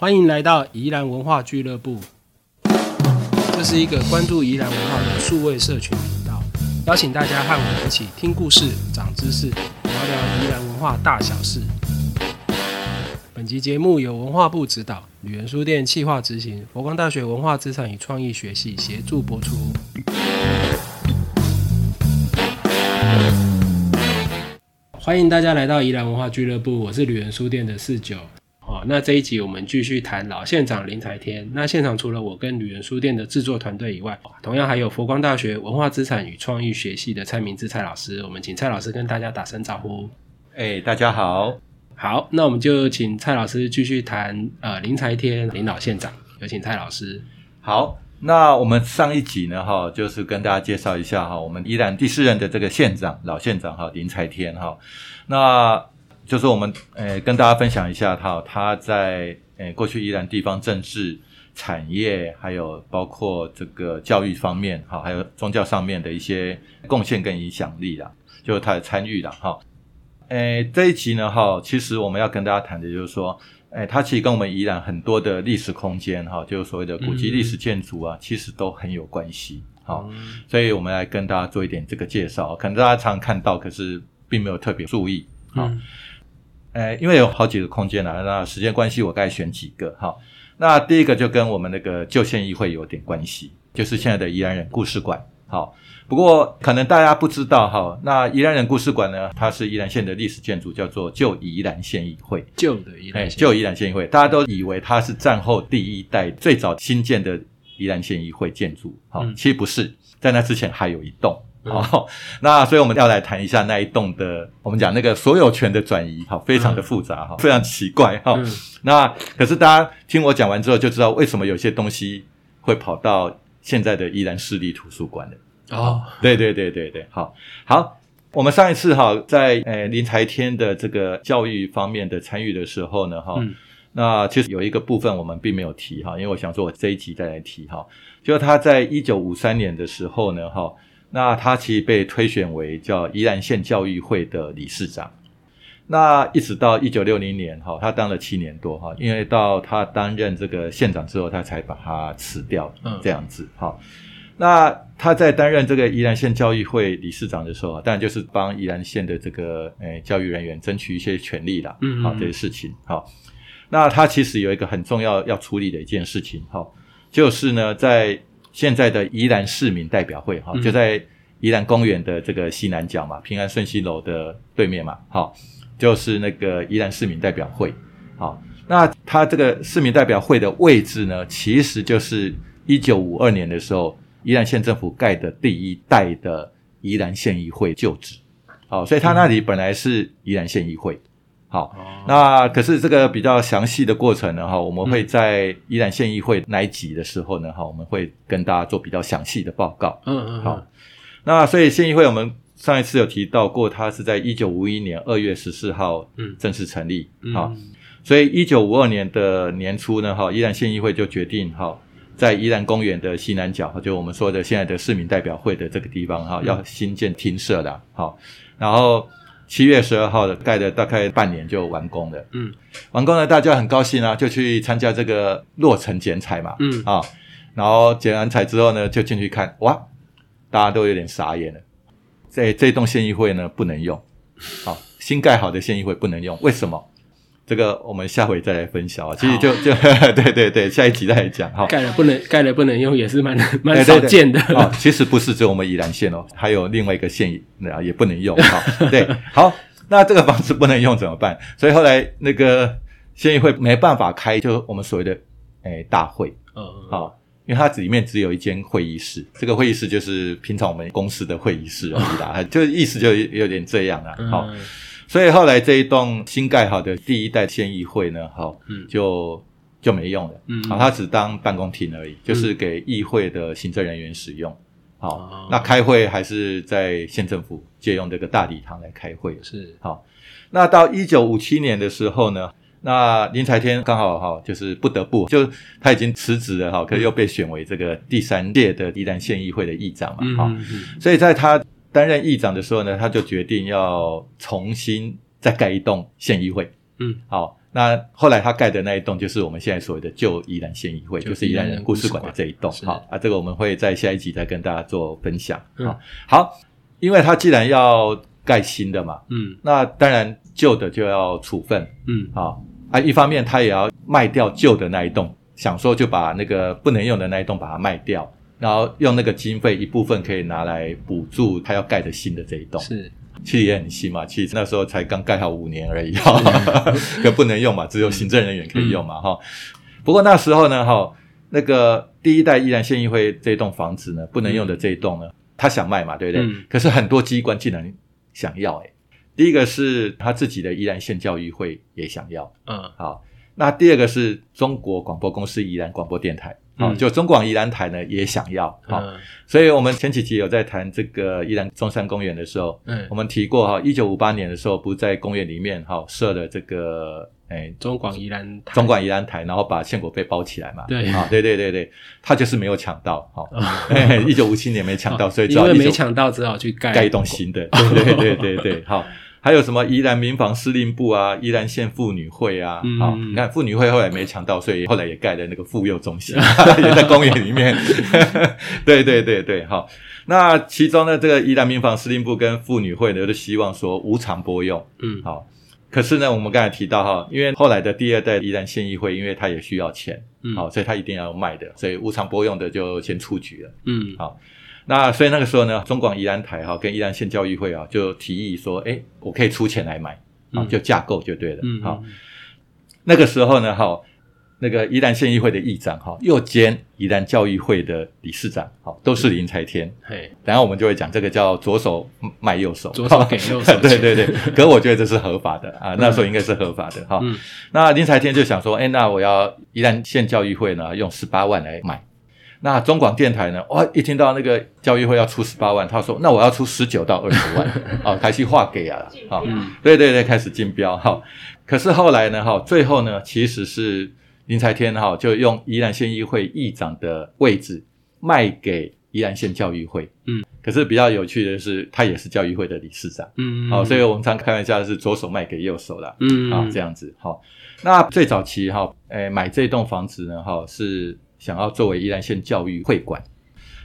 欢迎来到宜兰文化俱乐部，这是一个关注宜兰文化的数位社群频道，邀请大家和我一起听故事、长知识，聊聊宜兰文化大小事。本集节目由文化部指导，旅人书店企划执行，佛光大学文化资产与创意学系协助播出。欢迎大家来到宜兰文化俱乐部，我是旅人书店的四九。哦，那这一集我们继续谈老县长林才天。那现场除了我跟旅人书店的制作团队以外，同样还有佛光大学文化资产与创意学系的蔡明志蔡老师。我们请蔡老师跟大家打声招呼。哎，大家好。好，那我们就请蔡老师继续谈呃林才天林老县长。有请蔡老师。好，那我们上一集呢，哈，就是跟大家介绍一下哈，我们依然第四任的这个县长老县长哈林才天哈。那就是我们呃跟大家分享一下他他在呃过去宜兰地方政治产业，还有包括这个教育方面哈，还有宗教上面的一些贡献跟影响力啦，就是他的参与了哈。诶这一集呢哈，其实我们要跟大家谈的就是说，诶他其实跟我们宜兰很多的历史空间哈，就是所谓的古迹历史建筑啊，其实都很有关系。好，所以我们来跟大家做一点这个介绍，可能大家常看到，可是并没有特别注意。好。呃，因为有好几个空间了，那时间关系，我该选几个哈。那第一个就跟我们那个旧县议会有点关系，就是现在的宜兰人故事馆。好，不过可能大家不知道哈，那宜兰人故事馆呢，它是宜兰县的历史建筑，叫做旧宜兰县议会。旧的宜兰，旧宜兰县议会，大家都以为它是战后第一代最早新建的宜兰县议会建筑。好，其实不是，在那之前还有一栋。好，那所以我们要来谈一下那一栋的，我们讲那个所有权的转移，好，非常的复杂哈，非常奇怪哈。那可是大家听我讲完之后，就知道为什么有些东西会跑到现在的宜兰市立图书馆的哦。对对对对对，好，好，我们上一次哈在呃林才天的这个教育方面的参与的时候呢，哈，那其实有一个部分我们并没有提哈，因为我想说我这一集再来提哈，就他在一九五三年的时候呢，哈。那他其实被推选为叫宜兰县教育会的理事长，那一直到一九六零年哈，他当了七年多哈，因为到他担任这个县长之后，他才把他辞掉，嗯，这样子哈。那他在担任这个宜兰县教育会理事长的时候，当然就是帮宜兰县的这个诶教育人员争取一些权利啦，嗯，好这些事情好。那他其实有一个很重要要处理的一件事情哈，就是呢在。现在的宜兰市民代表会哈，就在宜兰公园的这个西南角嘛，平安顺熙楼的对面嘛，好，就是那个宜兰市民代表会，好，那它这个市民代表会的位置呢，其实就是一九五二年的时候，宜兰县政府盖的第一代的宜兰县议会旧址，好，所以它那里本来是宜兰县议会。好，那可是这个比较详细的过程呢，哈，我们会在宜兰县议会那一集的时候呢，哈，我们会跟大家做比较详细的报告。嗯嗯，好，那所以县议会我们上一次有提到过，它是在一九五一年二月十四号嗯正式成立。好，所以一九五二年的年初呢，哈，宜兰县议会就决定哈，在宜兰公园的西南角，就我们说的现在的市民代表会的这个地方哈，要新建厅舍的。好，然后。七月十二号的盖的大概半年就完工了，嗯，完工了大家很高兴啊，就去参加这个落成剪彩嘛，嗯。啊，然后剪完彩之后呢，就进去看，哇，大家都有点傻眼了，这这栋县议会呢不能用，好，新盖好的县议会不能用，为什么？这个我们下回再来分享啊。其实就就 对对对，下一集再来讲哈。盖了不能盖了不能用，也是蛮 蛮少见的啊。其实不是只有我们宜兰县哦，还有另外一个县啊也不能用哈。对，好，那这个房子不能用怎么办？所以后来那个县议会没办法开，就我们所谓的诶大会，嗯，好，因为它里面只有一间会议室，这个会议室就是平常我们公司的会议室而已啦，就意思就有点这样啊，好。所以后来这一栋新盖好的第一代县议会呢，好，就就没用了，嗯，好，它只当办公厅而已，就是给议会的行政人员使用，好，那开会还是在县政府借用这个大礼堂来开会，是，好，那到一九五七年的时候呢，那林才天刚好哈，就是不得不，就他已经辞职了哈，可是又被选为这个第三届的宜兰县议会的议长嘛，好，所以在他。担任议长的时候呢，他就决定要重新再盖一栋县议会。嗯，好，那。那后来他盖的那一栋就是我们现在所谓的旧宜兰县议会，就就是宜兰人故事馆的这一栋。好啊，这个我们会在下一集再跟大家做分享。嗯好，好，因为他既然要盖新的嘛，嗯那当然旧的就要处分。嗯好啊，一方面他也要卖掉旧的那一栋，想说就把那个不能用的那一栋把它卖掉。然后用那个经费一部分可以拿来补助他要盖的新的这一栋，是。其实也很新嘛，其实那时候才刚盖好五年而已哈，可不能用嘛，只有行政人员可以用嘛哈。不过那时候呢哈，那个第一代宜兰县议会这栋房子呢，不能用的这一栋呢，他想卖嘛，对不对？嗯。可是很多机关竟然想要诶、第一个是他自己的宜兰县教育会也想要，嗯。好，那第二个是中国广播公司宜兰广播电台。好，嗯。就中广宜兰台呢也想要，好，嗯。所以我们前几集有在谈这个宜兰中山公园的时候，嗯。我们提过哈，一九五八年的时候，不是在公园里面哈设了这个诶中广宜兰台。中广宜兰台，然后把宪果被包起来嘛，对。啊，对对对对，他就是没有抢到，哈，一九五七年没抢到，所以只因为没抢到，只好去盖盖一栋新的，对对对对对，好。还有什么宜兰民防司令部啊，宜兰县妇女会啊，嗯好，你看妇女会后来没抢到，所以后来也盖了那个妇幼中心，也在公园里面。对对对对，好。那其中呢，这个宜兰民防司令部跟妇女会呢，就希望说无偿拨用，嗯好。可是呢，我们刚才提到哈，因为后来的第二代宜兰县议会，因为他也需要钱，嗯好，所以他一定要卖的，所以无偿拨用的就先出局了。嗯那所以那个时候呢，中广宜兰台哈跟宜兰县教育会啊就提议说，哎，我可以出钱来买，啊，嗯就架构就对了。嗯好，那个时候呢，哈，那个宜兰县议会的议长哈，又兼宜兰教育会的理事长，好，都是林才天。嘿然后我们就会讲这个叫左手卖右手，左手给右手 对对对，可我觉得这是合法的啊，那时候应该是合法的哈。嗯那林才天就想说，哎，那我要宜兰县教育会呢，用十八万来买。那中广电台呢，哇，一听到那个教育会要出十八万，他说，那我要出十九到二十万，啊，开始划给啊，啊，嗯对对对，开始竞标哈。可是后来呢，哈，最后呢，其实是林才天哈，就用宜兰县议会议长的位置卖给宜兰县教育会。嗯，可是比较有趣的是，他也是教育会的理事长。嗯好，所以我们常开玩笑是左手卖给右手啦。嗯啊，这样子。好，那最早期哈，诶，买这栋房子呢，哈，是想要作为宜兰县教育会馆。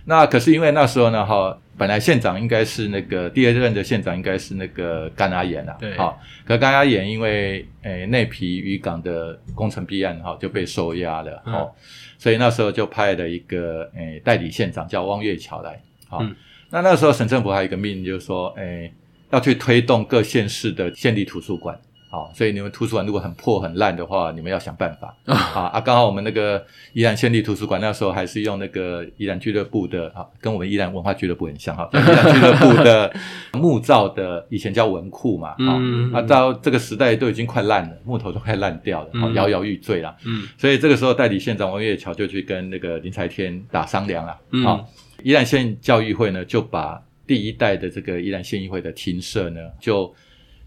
那可是因为那时候呢，哈，本来县长应该是那个第二任的县长应该是那个甘阿岩啊，对。好，可甘阿岩因为诶内皮渔港的工程弊案哈就被收押了，嗯。哦，所以那时候就派了一个诶代理县长叫汪月桥来，好，嗯。那那时候省政府还有一个命令，就是说，诶要去推动各县市的县立图书馆。好，所以你们图书馆如果很破很烂的话，你们要想办法。啊。啊！刚好我们那个宜兰县立图书馆那时候还是用那个宜兰俱乐部的啊，跟我们宜兰文化俱乐部很像哈，宜兰俱乐部的木造的，以前叫文库嘛，啊、嗯啊，到这个时代都已经快烂了，木头都快烂掉了，摇摇欲坠了。嗯。所以这个时候代理县长王月桥就去跟那个林才天打商量了，嗯。好，宜兰县教育会呢就把第一代的这个宜兰县议会的厅舍呢就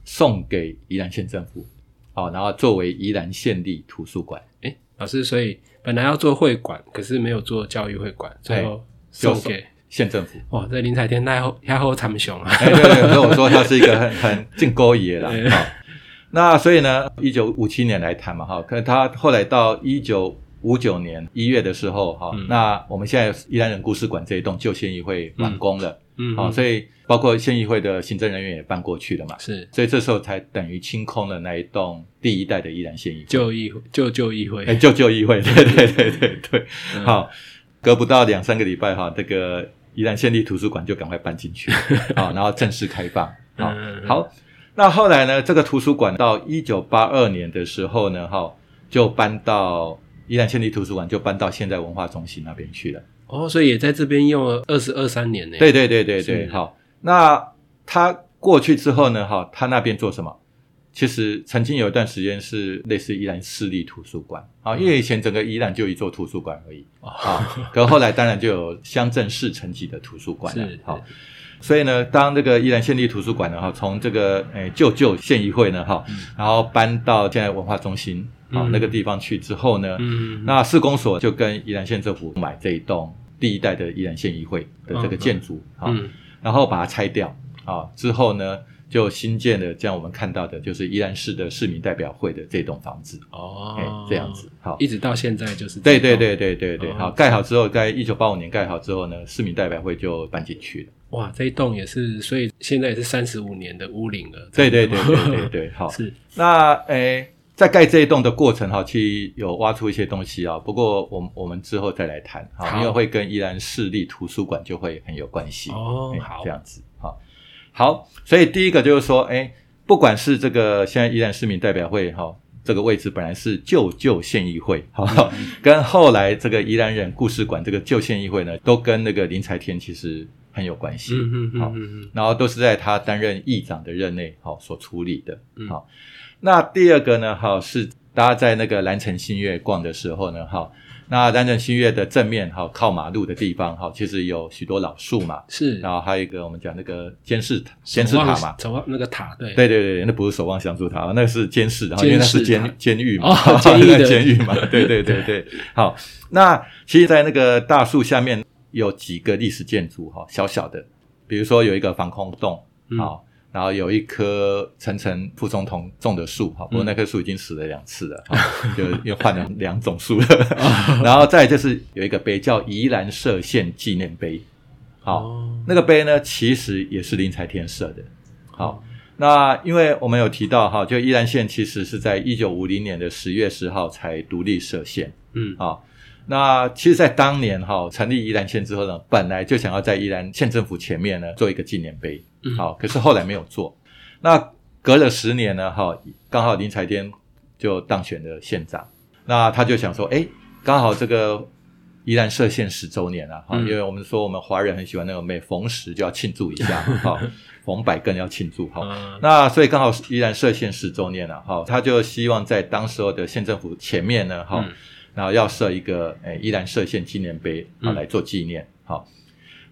送给宜兰县政府，好，然后作为宜兰县立图书馆，诶，老师，所以本来要做会馆，可是没有做教育会馆，最后送送给县政府。哇，这林彩天太后太后长雄啊！哎，对对，所以我说他是一个很很进勾野啦。对好，那所以呢，一九五七年来谈嘛，哈，可是他后来到一九五九年一月的时候，哈、嗯那我们现在宜兰人故事馆这一栋旧县议会完工了，嗯，好、所以包括县议会的行政人员也搬过去了嘛，是。所以这时候才等于清空了那一栋第一代的宜兰县议会，旧议会旧旧议会。哎，，旧旧议会，对对对对对，嗯。好，隔不到两三个礼拜哈，这个宜兰县立图书馆就赶快搬进去，好，然后正式开放，好嗯，好，那后来呢，这个图书馆到一九八二年的时候呢，哈，就搬到宜兰县立图书馆，就搬到现在文化中心那边去了。哦，所以也在这边用了二十二三年呢。对对对对对，好，那他过去之后呢，哈，他那边做什么？其实曾经有一段时间是类似宜兰市立图书馆。啊，因为以前整个宜兰就一座图书馆而已。啊，可后来当然就有乡镇市层级的图书馆了。是，好，所以呢，当这个宜兰县立图书馆呢，哈，从这个诶旧旧县议会呢，哈，然后搬到现在文化中心啊、嗯那个地方去之后呢，嗯，那市公所就跟宜兰县政府买这一栋第一代的宜兰县议会的这个建筑啊、嗯然后把它拆掉啊，之后呢，就新建了这样我们看到的，就是宜兰市的市民代表会的这栋房子。哦哎，这样子，好，一直到现在就是对对对对对对，哦好，盖好之后，在一九八五年盖好之后呢，市民代表会就搬进去了。哇，这一栋也是，所以现在也是三十五年的屋龄了。对对对对对对，好。是那诶，在盖这一栋的过程哈，其实有挖出一些东西啊。不过我们我们之后再来谈哈，因为会跟宜兰市立图书馆就会很有关系。诶哦好这样子好。好，所以第一个就是说，诶，不管是这个现在宜兰市民代表会哈。这个位置本来是旧旧县议会，哈、跟后来这个宜兰人故事馆这个旧县议会呢，都跟那个林才天其实很有关系。嗯嗯好嗯嗯嗯，然后都是在他担任议长的任内，好、所处理的。嗯好、那第二个呢，好、是大家在那个蓝城新月逛的时候呢，哈、那蓝城新月的正面，哈、靠马路的地方，哈、其实有许多老树嘛，是然后还有一个我们讲那个监视塔监视塔嘛。守望那个塔，对对对对，那不是守望相助塔，那个是监视，然后因为那是监监监狱嘛，监狱嘛，对对对对。好，那其实，在那个大树下面有几个历史建筑哈，小小的，比如说有一个防空洞，嗯好，然后有一棵陈陈副总统种的树，哈，不过那棵树已经死了两次了，哈就又换了两种树了。然后再就是有一个碑叫宜兰射线纪念碑，好，哦那个碑呢其实也是林才天设的，好。那因为我们有提到哈，就宜兰县其实是在一九五零年的十月十号才独立设县嗯啊。那其实，在当年哈成立宜兰县之后呢，本来就想要在宜兰县政府前面呢做一个纪念碑，嗯。好，可是后来没有做。那隔了十年呢，哈，刚好林才天就当选了县长，那他就想说，哎，刚好这个宜兰设县十周年了，哈、嗯。因为我们说我们华人很喜欢那种每逢十就要庆祝一下，哈，逢百更要庆祝，哈。嗯那所以刚好宜兰设县十周年了，哈，他就希望在当时候的县政府前面呢，哈、嗯然后要设一个诶依然设县纪念碑啊嗯来做纪念，好、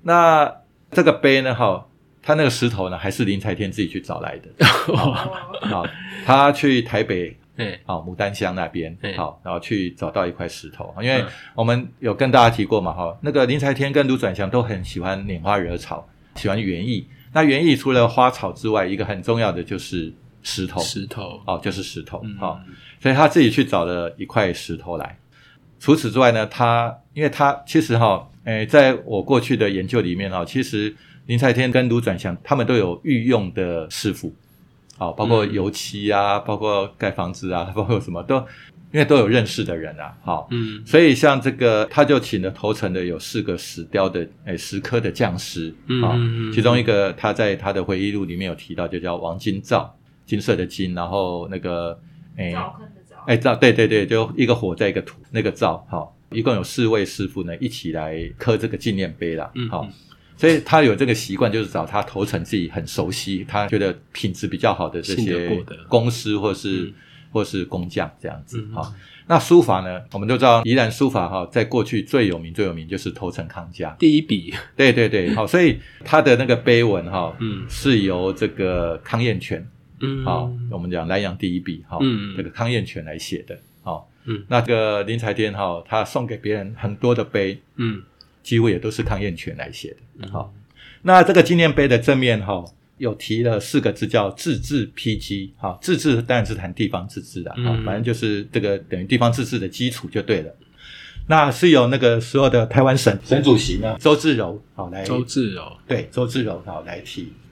那这个碑呢，哈，他那个石头呢还是林才天自己去找来的，好，他去台北哎啊牡丹乡那边嗯，好，然后去找到一块石头，因为嗯。我们有跟大家提过嘛，哈，那个林才天跟卢转祥都很喜欢拈花惹草，喜欢园艺。那园艺除了花草之外，一个很重要的就是石头，石头，哦，就是石头，嗯。好、所以他自己去找了一块石头来。除此之外呢，他因为他其实哈，诶，在我过去的研究里面哈，其实林才天跟卢转祥他们都有御用的师傅，好、包括嗯。油漆啊，包括盖房子啊，包括什么都，因为都有认识的人啊，好、嗯。所以像这个，他就请了头城的有四个石雕的，诶，石刻的匠师，啊、嗯嗯嗯。其中一个他在他的回忆录里面有提到，就叫王金兆，金色的金，然后那个，诶，哎，灶，对对对，就一个火在一个土，那个灶，好、一共有四位师傅呢，一起来刻这个纪念碑啦，好、嗯。好所以他有这个习惯，就是找他头层自己很熟悉，他觉得品质比较好的这些公司或是、嗯或是工匠这样子，嗯好、那书法呢，我们都知道宜兰书法哈，在过去最有名最有名就是头城康家，第一笔，对对对，好，所以他的那个碑文哈，嗯。是由这个康彦全，嗯。好、我们讲南洋第一笔哈，嗯。这个康彦全来写的，好、嗯。那个林才天哈，他送给别人很多的碑，嗯。几乎也都是康彦全来写的，好、那这个纪念碑的正面哈。有提了四个字叫自治 PG，，哈，自治当然是谈地方自治的，哈、嗯。反正就是这个等于地方自治的基础就对了。那是由那个所有的台湾省省主席呢？周志柔好来周志柔，对，周志柔好来提。好。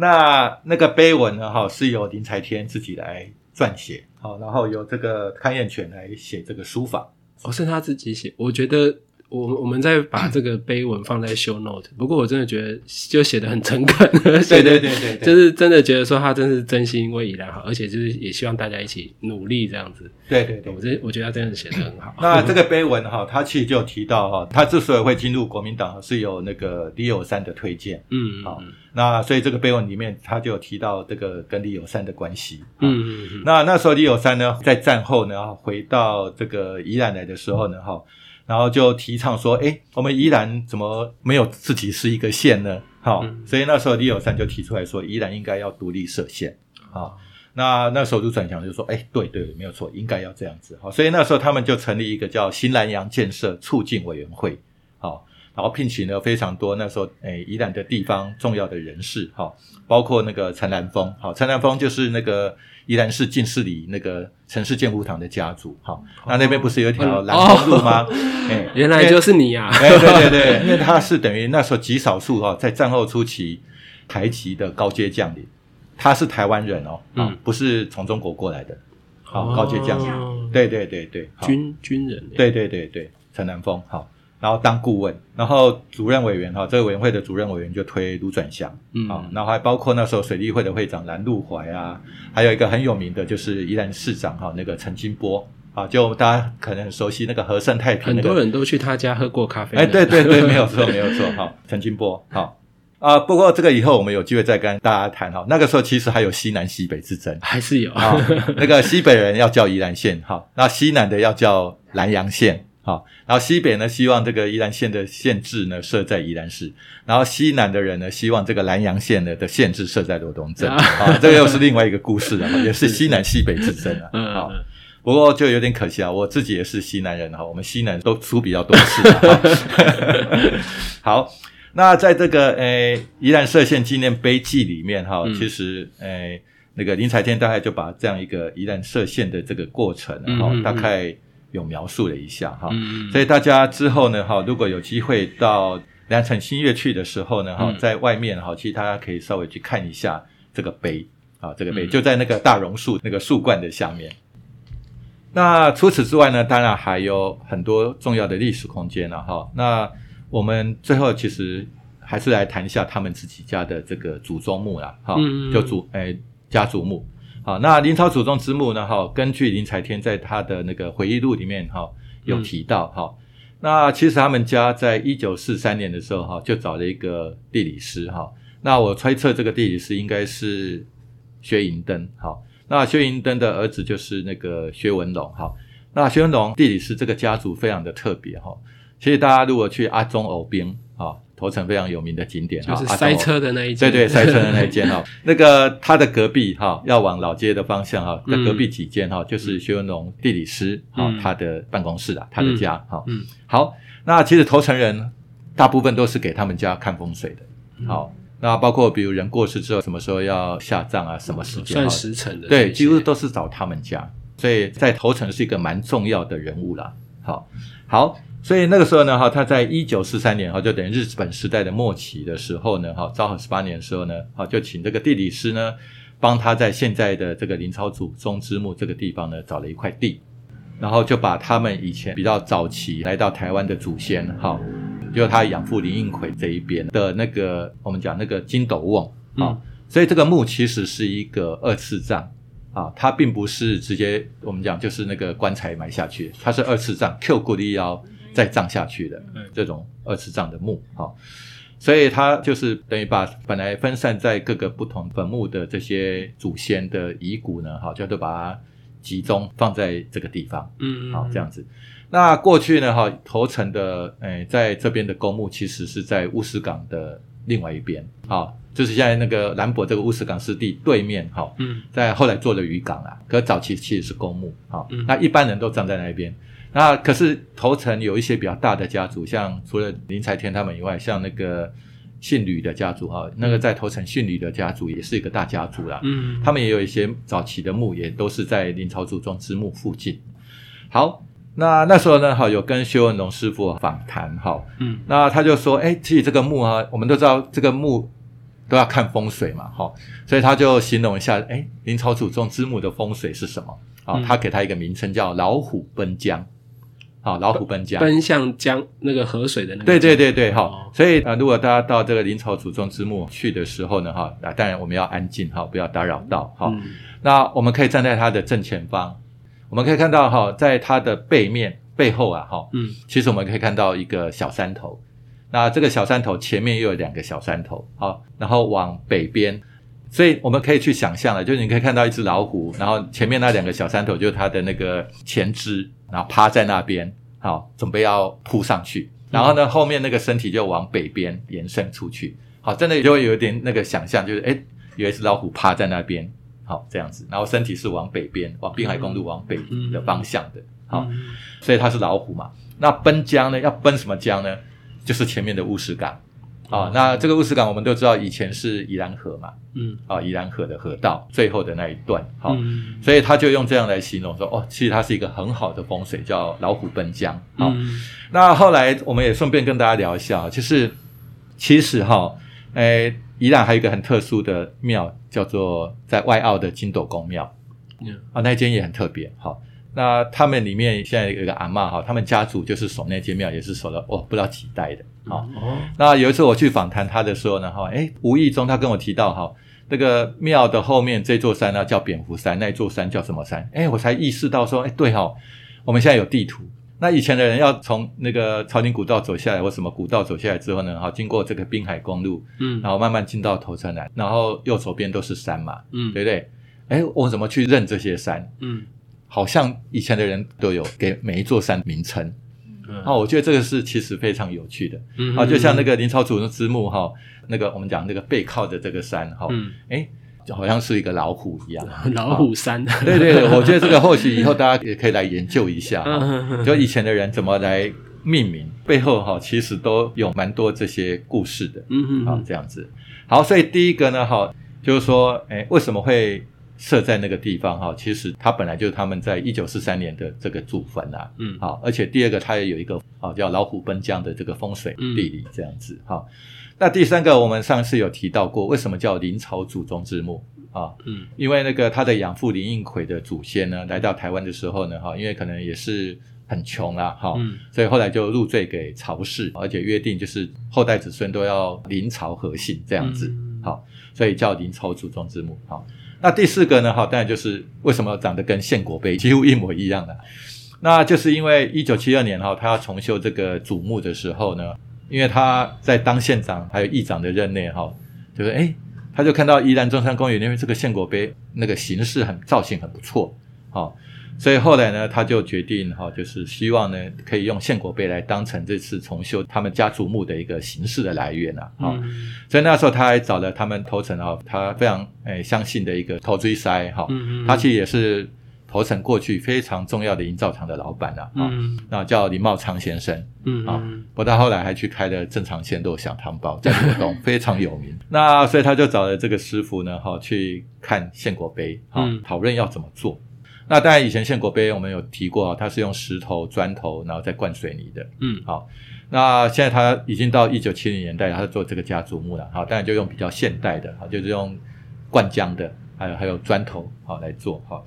那那个碑文呢，哈，是由林才天自己来撰写，好，然后由这个康彦全来写这个书法。哦，是他自己写。我觉得我我们再把这个碑文放在 show note，不过我真的觉得就写的很诚恳，对对对对就是真的觉得说他真是真心为宜兰好，而且就是也希望大家一起努力这样子。对对对我。这我觉得他真的写的很好。那这个碑文哈，他其实就提到哈，他之所以会进入国民党，是有那个李友山的推荐。嗯好那所以这个碑文里面，他就有提到这个跟李友山的关系。嗯嗯嗯那那时候李友山呢，在战后呢，回到这个宜兰来的时候呢，哈，然后就提倡说，哎，我们宜兰怎么没有自己是一个县呢？好、嗯所以那时候李友山就提出来说，宜兰应该要独立设县。好，那那时候卢转强就说，哎，对对，没有错，应该要这样子。好，所以那时候他们就成立一个叫新南洋建设促进委员会。好。然后聘请了非常多那时候诶宜兰的地方重要的人士哈，包括那个陈兰峰，好，陈兰峰就是那个宜兰市进士里那个陈氏建福堂的家族，好，那那边不是有一条兰峰路吗？哎，原来就是你呀！哎，对对对，因为他是等于那时候极少数哈，在战后初期台籍的高阶将领，他是台湾人哦，嗯，不是从中国过来的，好，高阶将领，对对对对，军军人，对对对对，陈南峰，好。然后当顾问，然后主任委员哈，这个委员会的主任委员就推卢转祥，嗯，啊，然后还包括那时候水利会的会长蓝路怀啊，还有一个很有名的就是宜兰市长哈，那个陈金波啊，就大家可能很熟悉那个和盛太平，很多人都去他家喝过咖啡，哎，对对对，没有错没有错，哈，陈金波，好啊，不过这个以后我们有机会再跟大家谈哈，那个时候其实还有西南西北之争，还是有。啊，那个西北人要叫宜兰县哈，那西南的要叫南阳县。好，然后西北呢，希望这个宜兰县的县治呢设在宜兰市，然后西南的人呢，希望这个南阳县呢的县治设在罗东镇。啊，这个又是另外一个故事了，也是西南西北之争啊。好，不过就有点可惜啊，我自己也是西南人哈，我们西南都出比较多次。好，那在这个诶宜兰设县纪念碑记里面哈，其实诶那个林才天大概就把这样一个宜兰设县的这个过程，然后大概。有描述了一下哈，所以大家之后呢哈，如果有机会到良辰新月去的时候呢哈，在外面哈，其实大家可以稍微去看一下这个碑啊，这个碑就在那个大榕树那个树冠的下面。那除此之外呢，当然还有很多重要的历史空间了哈。那我们最后其实还是来谈一下他们自己家的这个祖宗墓啦，哈，就祖诶家族墓。好，那林朝祖宗之墓呢？哈，根据林才天在他的那个回忆录里面哈有提到哈。那其实他们家在一九四三年的时候哈就找了一个地理师哈。那我猜测这个地理师应该是薛银登。哈，那薛银登的儿子就是那个薛文龙。哈，那薛文龙地理师这个家族非常的特别哈。其实大家如果去阿中偶兵啊。头城非常有名的景点，就是塞车的那一间。对对，塞车的那一间哈，那个他的隔壁哈，要往老街的方向哈，在隔壁几间哈，就是薛文龙地理师哈，他的办公室啊，他的家哈。嗯，好，那其实头城人大部分都是给他们家看风水的。好，那包括比如人过世之后，什么时候要下葬啊，什么时间算时辰的，对，几乎都是找他们家，所以在头城是一个蛮重要的人物啦。好，好。所以那个时候呢，哈，他在一九四三年，哈，就等于日本时代的末期的时候呢，哈，昭和十八年的时候呢，哈，就请这个地理师呢，帮他在现在的这个林超祖宗之墓这个地方呢，找了一块地，然后就把他们以前比较早期来到台湾的祖先，哈，就他养父林应奎这一边的那个，我们讲那个金斗瓮，啊，所以这个墓其实是一个二次葬，啊，它并不是直接我们讲就是那个棺材埋下去，它是二次葬，Q 骨力腰。再葬下去的这种二次葬的墓，哈，所以他就是等于把本来分散在各个不同坟墓的这些祖先的遗骨呢，哈，就都把它集中放在这个地方，嗯，好这样子。那过去呢，哈，头城的诶，在这边的公墓其实是在乌石港的另外一边，好，就是现在那个兰博这个乌石港湿地对面，哈，嗯，在后来做了渔港啊，可早期其实是公墓，好，那一般人都葬在那边。那可是头城有一些比较大的家族，像除了林财天他们以外，像那个姓吕的家族哈，那个在头城姓吕的家族也是一个大家族啦。嗯，他们也有一些早期的墓，也都是在林朝祖宗之墓附近。好，那那时候呢，哈，有跟薛文龙师傅访谈哈，嗯，那他就说，哎，其实这个墓啊，我们都知道这个墓都要看风水嘛，哈，所以他就形容一下，哎，林朝祖宗之墓的风水是什么？啊，他给他一个名称叫老虎奔江。好，老虎奔江，奔向江那个河水的那个。对对对对，好。所以啊，如果大家到这个林朝祖宗之墓去的时候呢，哈，啊，当然我们要安静，哈，不要打扰到，哈。那我们可以站在它的正前方，我们可以看到，哈，在它的背面背后啊，哈，嗯，其实我们可以看到一个小山头。那这个小山头前面又有两个小山头，好，然后往北边，所以我们可以去想象了，就是你可以看到一只老虎，然后前面那两个小山头就是它的那个前肢。然后趴在那边，好，准备要扑上去。然后呢，后面那个身体就往北边延伸出去。好，真的就会有一点那个想象，就是哎，有一只老虎趴在那边，好这样子。然后身体是往北边，往滨海公路往北的方向的。好，所以它是老虎嘛。那奔江呢？要奔什么江呢？就是前面的乌石港。啊，那这个乌石港我们都知道，以前是宜兰河嘛，嗯，啊，宜兰河的河道最后的那一段，好，嗯。所以他就用这样来形容说，哦，其实它是一个很好的风水，叫老虎奔江。好，嗯。那后来我们也顺便跟大家聊一下，就是其实哈，诶，宜兰还有一个很特殊的庙，叫做在外澳的金斗宫庙嗯。啊，那间也很特别。好，那他们里面现在有一个阿嬷哈，他们家族就是守那间庙，也是守了哦不知道几代的。好，哦，那有一次我去访谈他的时候呢，哈，哎，无意中他跟我提到哈，那个庙的后面这座山呢叫蝙蝠山，那一座山叫什么山？哎，我才意识到说，哎，对哈、我们现在有地图。那以前的人要从那个朝宁古道走下来，或什么古道走下来之后呢，哈，经过这个滨海公路，嗯然后慢慢进到头城来，然后右手边都是山嘛，嗯对不对？哎，我怎么去认这些山？嗯好像以前的人都有给每一座山名称。嗯啊，我觉得这个是其实非常有趣的。嗯啊，就像那个林朝祖之墓哈，那个我们讲那个背靠着这个山哈，嗯哎、就好像是一个老虎一样。老虎山，对对对，我觉得这个或许以后大家也可以来研究一下哈，嗯就以前的人怎么来命名，背后哈其实都有蛮多这些故事的。嗯嗯啊，这样子。好，所以第一个呢，哈，就是说，哎，为什么会设在那个地方？哈，其实它本来就是他们在一九四三年的这个祖坟啊。嗯好，而且第二个，它也有一个啊叫老虎奔江的这个风水嗯地理这样子。好，那第三个，我们上次有提到过，为什么叫林朝祖宗之墓啊？嗯因为那个他的养父林应奎的祖先呢，来到台湾的时候呢，哈，因为可能也是很穷啦，哈，嗯所以后来就入赘给曹氏，而且约定就是后代子孙都要临朝和姓这样子，嗯好，所以叫临朝祖宗之墓。好，那第四个呢，哈，当然就是为什么长得跟献国碑几乎一模一样的，那就是因为一九七二年哈，他要重修这个祖墓的时候呢，因为他在当县长还有议长的任内哈，就是哎，他就看到宜兰中山公园那边这个献国碑那个形式很造型很不错，好、所以后来呢，他就决定哈、就是希望呢可以用献果碑来当成这次重修他们家族墓的一个形式的来源啊，好、嗯所以那时候他还找了他们头城啊，他非常诶相信的一个投追塞哈，嗯嗯。他其实也是头城过去非常重要的营造厂的老板啊，啊、嗯。那叫林茂昌先生。啊嗯。啊。不过他后来还去开了正常鲜肉小汤包，在罗东非常有名。那所以他就找了这个师傅呢，哈，去看献果碑，哈嗯，讨论要怎么做。那当然，以前献国碑我们有提过啊，它是用石头、砖头，然后再灌水泥的。嗯好，那现在它已经到一九七零年代，他做这个家族墓了。好，当然就用比较现代的，好，就是用灌浆的，还有还有砖头，好来做。好，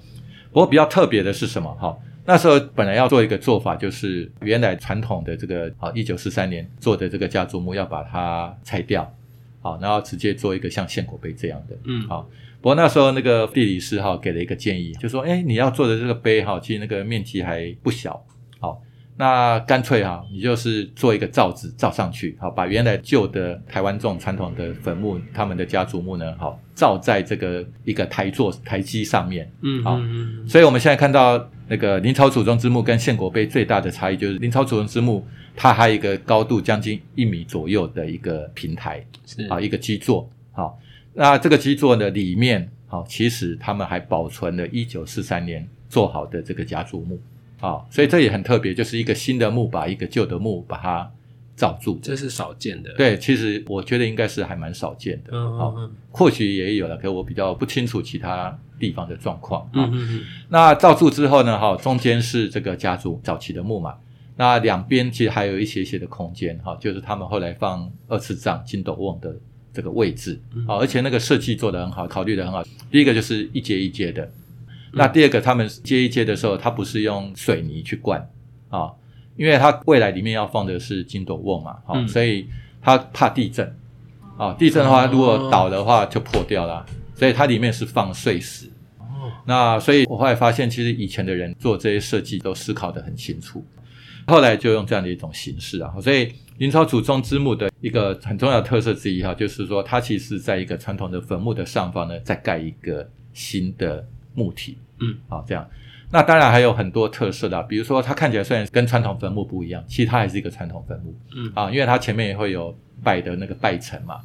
不过比较特别的是什么？哈，那时候本来要做一个做法，就是原来传统的这个啊，一九四三年做的这个家族墓要把它拆掉，好，然后直接做一个像献果碑这样的。嗯好，不过那时候那个地理师哈给了一个建议，就说，哎，你要做的这个碑哈，其实那个面积还不小，好，那干脆哈，你就是做一个罩子罩上去，好，把原来旧的台湾这种传统的坟墓，他们的家族墓呢，好，罩在这个一个台座台基上面，嗯好。嗯所以我们现在看到那个林朝祖宗之墓跟献国碑最大的差异，就是林朝祖宗之墓它还有一个高度将近一米左右的一个平台，是。啊，一个基座，好，那这个基座的里面，好，其实他们还保存了一九四三年做好的这个家族墓，啊，所以这也很特别，就是一个新的墓把一个旧的墓把它罩住。这是少见的，对，其实我觉得应该是还蛮少见的，嗯好，嗯或许也有了，可我比较不清楚其他地方的状况。啊嗯嗯嗯那罩住之后呢，哈，中间是这个家族早期的墓嘛，那两边其实还有一些些的空间，哈，就是他们后来放二次葬金斗瓮的这个位置，嗯啊，而且那个设计做得很好，考虑得很好。第一个就是一阶一阶的，那第二个他们接一阶的时候，它不是用水泥去灌啊，因为它未来里面要放的是金斗瓮嘛，所以它怕地震啊，地震的话哦如果倒的话就破掉了，所以它里面是放碎石。哦那所以我后来发现，其实以前的人做这些设计都思考得很清楚，后来就用这样的一种形式啊。所以林朝祖宗之墓的一个很重要的特色之一哈，就是说它其实在一个传统的坟墓的上方呢，再盖一个新的墓体，嗯，好这样。那当然还有很多特色的啊，比如说它看起来虽然跟传统坟墓不一样，其实它还是一个传统坟墓，嗯啊，因为它前面也会有拜的那个拜城嘛，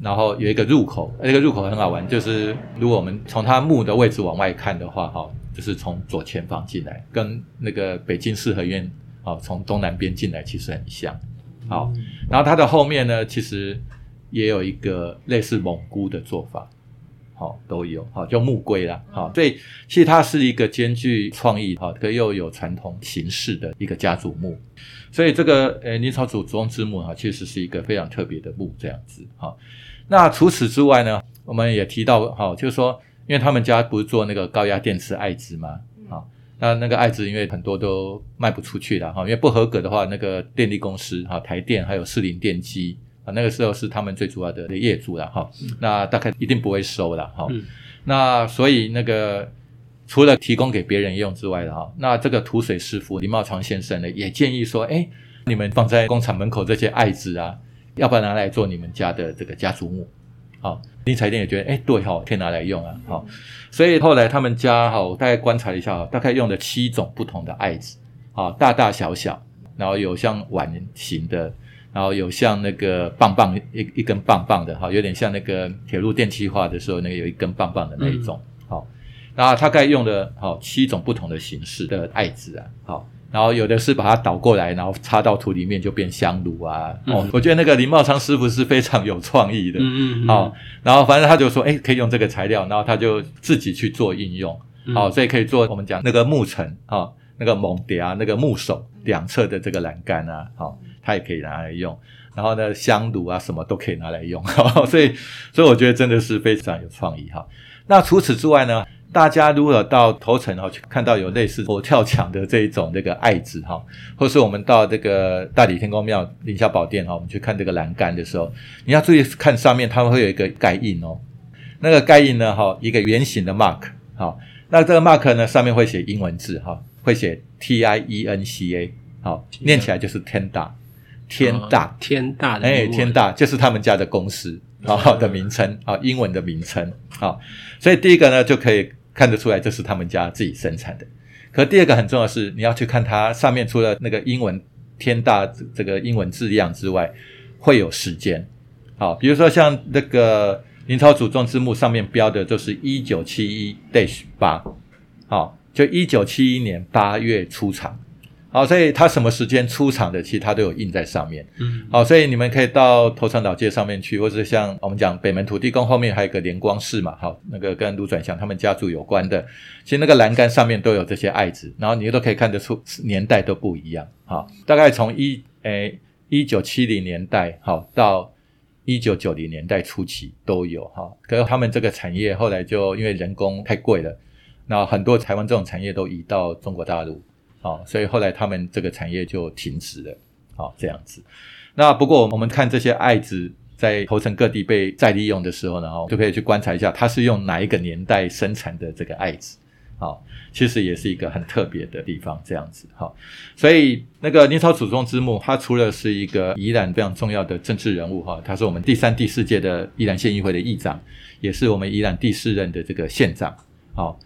然后有一个入口，那个入口很好玩，就是如果我们从它墓的位置往外看的话，哈，就是从左前方进来，跟那个北京四合院啊从东南边进来其实很像，好，然后它的后面呢，其实也有一个类似蒙古的做法，好都有，好叫木龟啦，好，所以其实它是一个兼具创意，好，可又有传统形式的一个家族墓，所以这个呃明朝祖宗之墓哈，确实是一个非常特别的墓这样子，哈。那除此之外呢，我们也提到，哈，就是说，因为他们家不是做那个高压电池艾滋吗？那那个爱子因为很多都卖不出去了哈，因为不合格的话，那个电力公司哈，台电还有士林电机啊，那个时候是他们最主要的业主了哈。那大概一定不会收了哈。那所以那个除了提供给别人用之外的哈，那这个土水师傅林茂昌先生呢，也建议说，哎，你们放在工厂门口这些爱子啊，要不要拿来做你们家的这个家族墓？好，林财店也觉得，哎，对哈，可以拿来用啊，好，所以后来他们家哈，我大概观察了一下，大概用了七种不同的艾子，啊，大大小小，然后有像碗形的，然后有像那个棒棒一一根棒棒的，哈，有点像那个铁路电气化的时候那个有一根棒棒的那一种，好，那大概用了好七种不同的形式的艾子啊，好。然后有的是把它倒过来，然后插到土里面就变香炉啊。哦，我觉得那个林茂昌师傅是非常有创意的。嗯嗯。好，然后反正他就说，哎，可以用这个材料，然后他就自己去做应用。好，所以可以做我们讲那个木层啊，那个蒙碟啊，那个木手两侧的这个栏杆啊，好，他也可以拿来用。然后呢，香炉啊什么都可以拿来用。所以，所以我觉得真的是非常有创意哈。那除此之外呢？大家如果到头城哈去看到有类似佛跳墙的这一种这个爱字哈，或是我们到这个大理天公庙凌霄宝殿哈，我们去看这个栏杆的时候，你要注意看上面，它会有一个盖印哦。那个盖印呢哈，一个圆形的 mark 哈，那这个 mark 呢上面会写英文字哈，会写 T I E N C A 好，念起来就是天大天大天大的哎天大就是他们家的公司啊的名称啊英文的名称啊，所以第一个呢就可以。看得出来，这是他们家自己生产的。可第二个很重要是，你要去看它上面除了那个英文“天大”这个英文字样之外，会有时间。好，比如说像那个林超祖宗之墓上面标的，就是一九七一 dash 八，好，就一九七一年八月出厂。好，所以它什么时间出厂的，其实它都有印在上面。嗯，好，所以你们可以到头城老街上面去，或者像我们讲北门土地公后面还有个连光寺嘛，好，那个跟卢转祥他们家族有关的，其实那个栏杆上面都有这些爱字，然后你都可以看得出年代都不一样。好，大概从一诶一九七零年代好到一九九零年代初期都有哈。可是他们这个产业后来就因为人工太贵了，那很多台湾这种产业都移到中国大陆。好，所以后来他们这个产业就停止了。好，这样子。那不过我们看这些艾子在头城各地被再利用的时候呢，哦，就可以去观察一下，它是用哪一个年代生产的这个艾子。好，其实也是一个很特别的地方，这样子。好，所以那个明朝祖宗之墓，它除了是一个宜兰非常重要的政治人物，哈，他是我们第三、第四届的宜兰县议会的议长，也是我们宜兰第四任的这个县长，好，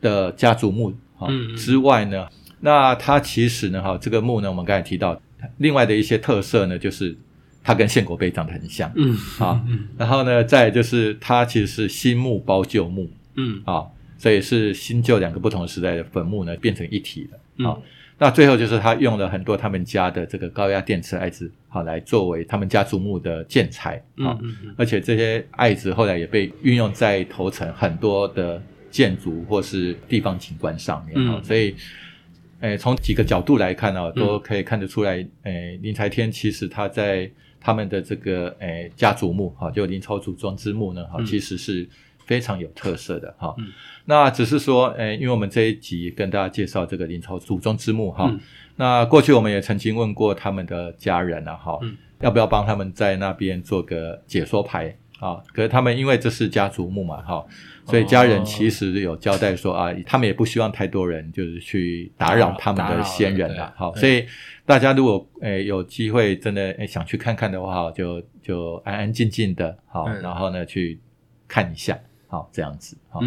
的家族墓，好之外呢。那它其实呢，哈，这个墓呢，我们刚才提到，另外的一些特色呢，就是它跟献国碑长得很像，嗯，啊，然后呢，再就是它其实是新墓包旧墓，嗯，啊，所以是新旧两个不同时代的坟墓呢，变成一体了，啊，那最后就是他用了很多他们家的这个高压电池艾子，好来作为他们家族墓的建材，啊，而且这些艾子后来也被运用在头层很多的建筑或是地方景观上面，啊，所以。诶，从几个角度来看呢，都可以看得出来。诶，林才天其实他在他们的这个诶家族墓哈，就林超祖庄之墓呢哈，其实是非常有特色的哈。那只是说，诶，因为我们这一集跟大家介绍这个林超祖宗之墓哈，那过去我们也曾经问过他们的家人啊哈，要不要帮他们在那边做个解说牌啊？可是他们因为这是家族墓嘛哈。所以家人其实有交代说啊，他们也不希望太多人就是去打扰他们的先人了。好，所以大家如果诶有机会真的诶想去看看的话，就就安安静静的，好，然后呢去看一下，好这样子。好，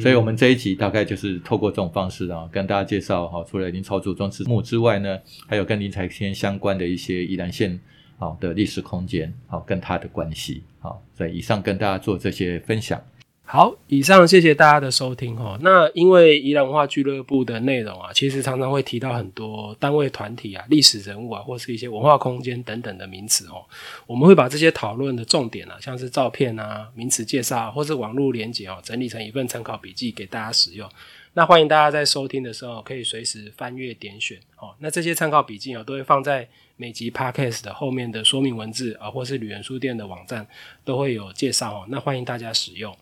所以我们这一集大概就是透过这种方式啊，跟大家介绍哈，除了林朝祖宗之墓之外呢，还有跟林财天相关的一些宜兰县好的历史空间，好跟它的关系。好，所以以上跟大家做这些分享。好，以上谢谢大家的收听哦。那因为宜兰文化俱乐部的内容啊，其实常常会提到很多单位、团体啊、历史人物啊，或是一些文化空间等等的名词哦。我们会把这些讨论的重点啊，像是照片啊、名词介绍或是网络连接哦，整理成一份参考笔记给大家使用。那欢迎大家在收听的时候可以随时翻阅点选哦。那这些参考笔记哦，都会放在每集 podcast 的后面的说明文字啊，或是旅人书店的网站都会有介绍哦。那欢迎大家使用。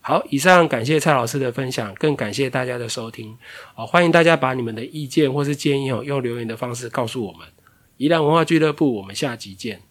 好，以上感谢蔡老师的分享，更感谢大家的收听。哦，欢迎大家把你们的意见或是建议哦，用留言的方式告诉我们。宜兰文化俱乐部，我们下集见。